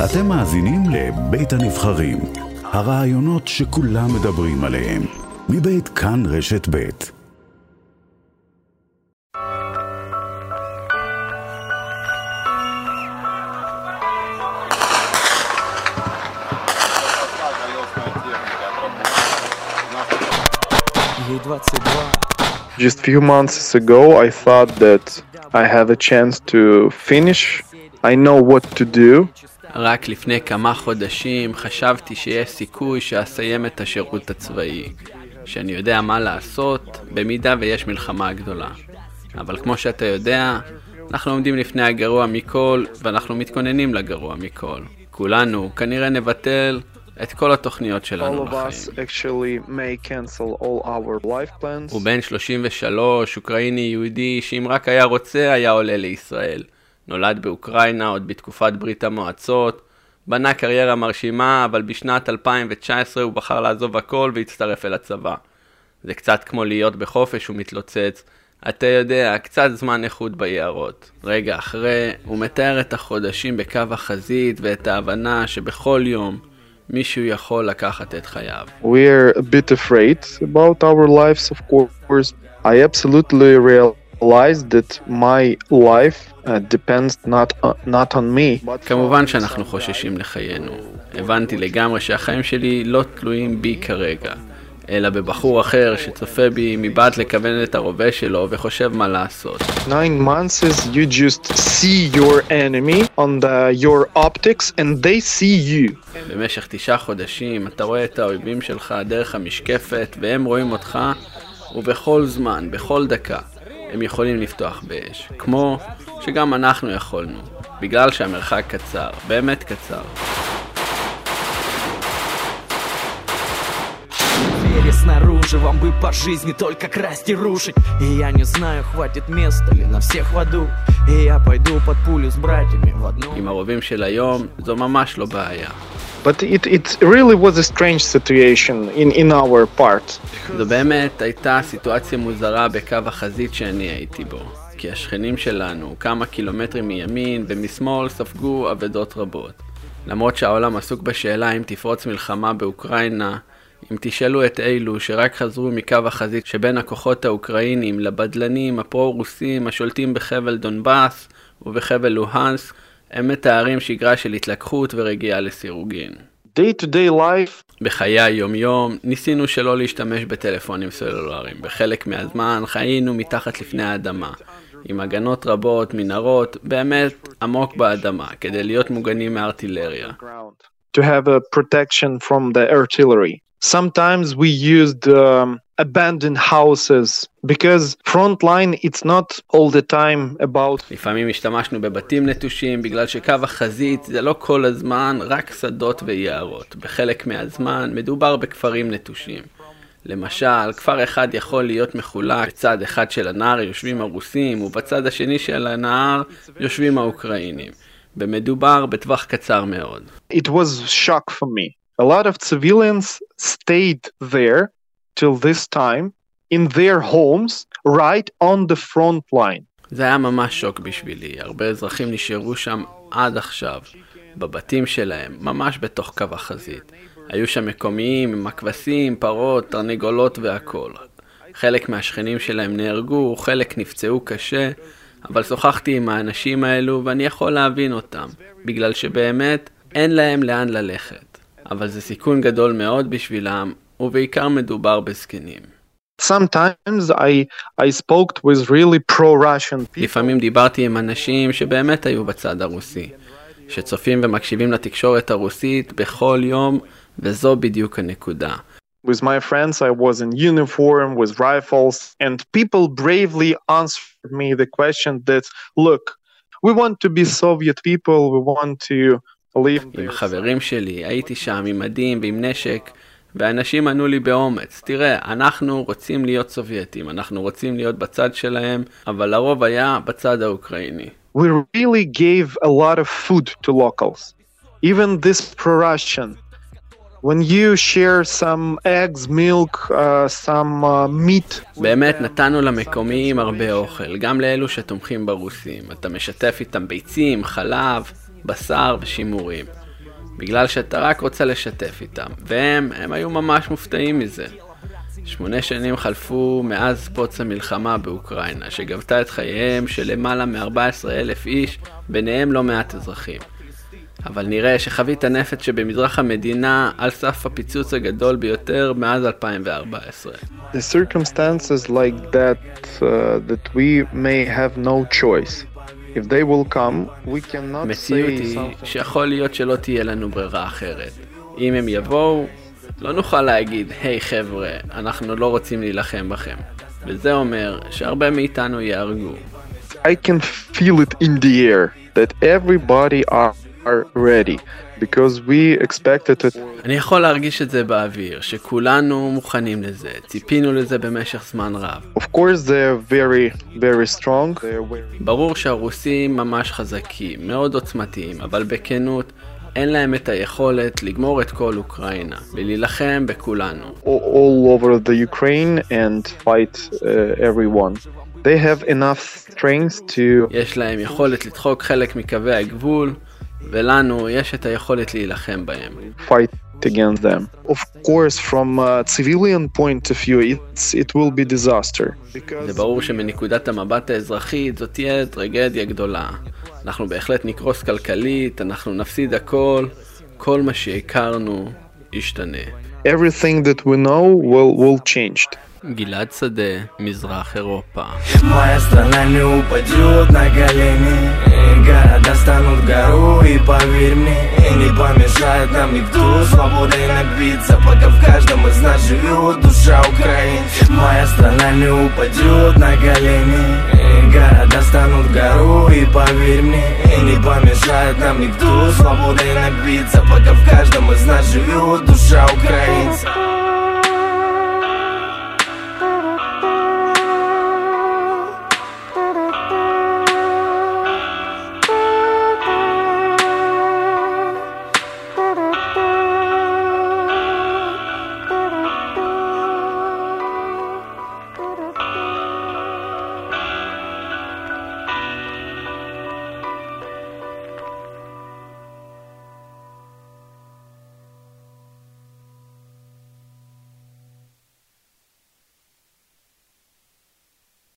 אתם מאזינים לבית הנבחרים, הרעיונות שכולם מדברים עליהם, מבית כאן רשת בית. Just few months ago, I thought that I have a chance to finish. I know what to do. רק לפני כמה חודשים חשבתי שיש סיכוי שאסיים את השירות הצבאי, שאני יודע מה לעשות במידה ויש מלחמה גדולה. אבל כמו שאתה יודע, אנחנו עומדים לפני הגרוע מכל, ואנחנו מתכוננים לגרוע מכל. כולנו כנראה נבטל את כל התוכניות שלנו לחיים. הוא בן 33, אוקראיני יהודי, שאם רק היה רוצה, היה עולה לישראל. נולד באוקראינה עוד בתקופת ברית המועצות, בנה קריירה מרשימה, אבל בשנת 2019 הוא בחר לעזוב הכל והצטרף אל הצבא. זה קצת כמו להיות בחופש ומתלוצץ. אתה יודע, קצת זמן איכות ביערות. רגע אחרי, הוא מתאר את החודשים בקו החזית ואת ההבנה שבכל יום מישהו יכול לקחת את חייו. We're a bit afraid about our lives, of course. I absolutely realize that my life uh, depends not uh, not on me. But כמובן שאנחנו חוששים לחיינו. הבנתי לגמרי שהחיים שלי לא תלויים בי כרגע, אלא בבחור אחר שצופה בי מבעד לכוון את הרובה שלו וחושב מה לעשות. nine months is you just see your enemy on the, your optics and they see you. במשך תשעה חודשים אתה רואה את האויבים שלך דרך המשקפת והם רואים אותך, ובכל זמן, בכל דקה, הם יכולים לפתוח באש. כמו שגם אנחנו יכולנו, בגלל שהמרחק קצר, באמת קצר. двери снаружи Вам бы по жизни только красть и рушить И я не знаю, хватит места ли на всех в аду И я пойду под пулю с братьями в одну עם הרובים של היום, זו ממש לא בעיה. But it, it really was a strange situation in, in our part. זו באמת הייתה סיטואציה מוזרה בקו החזית שאני הייתי בו. כי השכנים שלנו, כמה קילומטרים מימין ומשמאל, ספגו אבדות רבות. למרות שהעולם עסוק בשאלה אם תפרוץ מלחמה באוקראינה, אם תשאלו את אלו שרק חזרו מקו החזית שבין הכוחות האוקראינים לבדלנים הפרו-רוסים השולטים בחבל דונבאס ובחבל לוהנסק, הם מתארים שגרה של התלקחות ורגיעה לסירוגין. Day to day life, בחיי היום-יום ניסינו שלא להשתמש בטלפונים סלולריים. בחלק מהזמן חיינו מתחת לפני האדמה, עם הגנות רבות, מנהרות, באמת עמוק באדמה, כדי להיות מוגנים מארטילריה. to have a protection from the artillery. Sometimes we used um, abandoned houses because front line it's not all the time about לפעמים השתמשנו בבתים נטושים, בגלל שקו החזית זה לא כל הזמן רק שדות ויערות. בחלק מהזמן מדובר בכפרים נטושים. למשל, כפר אחד יכול להיות מחולק, בצד אחד של הנהר יושבים הרוסים, ובצד השני של הנהר יושבים האוקראינים. ומדובר בטווח קצר מאוד. it was shock for me. A lot of civilians stayed there till this time in their homes right on the front line. זה היה ממש שוק בשבילי, הרבה אזרחים נשארו שם עד עכשיו, בבתים שלהם, ממש בתוך קו החזית. היו שם מקומיים עם הכבשים, פרות, תרנגולות והכל. חלק מהשכנים שלהם נהרגו, חלק נפצעו קשה, אבל שוחחתי עם האנשים האלו ואני יכול להבין אותם, בגלל שבאמת אין להם לאן ללכת. אבל זה סיכון גדול מאוד בשבילם, ובעיקר מדובר בזקנים. Sometimes I I spoke with really pro-Russian people. לפעמים דיברתי עם אנשים שבאמת היו בצד הרוסי, שצופים ומקשיבים לתקשורת הרוסית בכל יום, וזו בדיוק הנקודה. With my friends, I was in uniform with rifles, and people bravely answered me the question that, look, we want to be Soviet people, we want to live. עם החברים שלי, הייתי שם עם מדים ועם נשק, ואנשים ענו לי באומץ, תראה, אנחנו רוצים להיות סובייטים, אנחנו רוצים להיות בצד שלהם, אבל לרוב היה בצד האוקראיני. We really gave a lot of food to locals, even this pro-Russian. When you share some eggs, milk, uh, some uh, meat, באמת נתנו למקומיים הרבה אוכל, גם לאלו שתומכים ברוסים. אתה משתף איתם ביצים, חלב, בשר ושימורים. בגלל שאתה רק רוצה לשתף איתם, והם, הם היו ממש מופתעים מזה. שמונה שנים חלפו מאז פוץ המלחמה באוקראינה, שגבתה את חייהם של למעלה מ-14 אלף איש, ביניהם לא מעט אזרחים. אבל נראה שחבית הנפץ שבמזרח המדינה על סף הפיצוץ הגדול ביותר מאז 2014. The circumstances like that uh, that we may have no choice. If they will come, we cannot מציאות היא. שיכול להיות שלא תהיה לנו ברירה אחרת. אם הם יבואו, לא נוכל להגיד, היי hey, חבר'ה, אנחנו לא רוצים להילחם בכם. וזה אומר שהרבה מאיתנו ייהרגו. I can feel it in the air that everybody are, are ready because we expected it. אני יכול להרגיש את זה באוויר, שכולנו מוכנים לזה, ציפינו לזה במשך זמן רב. Of course, they're very, very strong. Very ברור שהרוסים ממש חזקים, מאוד עוצמתיים, אבל בכנות, אין להם את היכולת לגמור את כל אוקראינה, ולהילחם בכולנו. all over the Ukraine and fight uh, everyone. They have enough strength to יש להם יכולת לדחוק חלק מקווי הגבול, ולנו יש את היכולת להילחם בהם. fight against them. Of course, from a civilian point of view, it's, it will be disaster. זה ברור שמנקודת המבט האזרחית זאת תהיה טרגדיה גדולה. אנחנו בהחלט נקרוס כלכלית, אנחנו נפסיד הכל, כל מה שהכרנו ישתנה. Everything that we know will, will change. גלעד שדה, מזרח אירופה. Города станут гору и поверь мне И не помешает нам никто. Свободой напиться Пока в каждом из нас живет душа Украины Моя страна не упадет на колени. И Города станут гору и поверь мне И не помешает нам никто. Свободой напиться Пока в каждом из нас живет душа украинца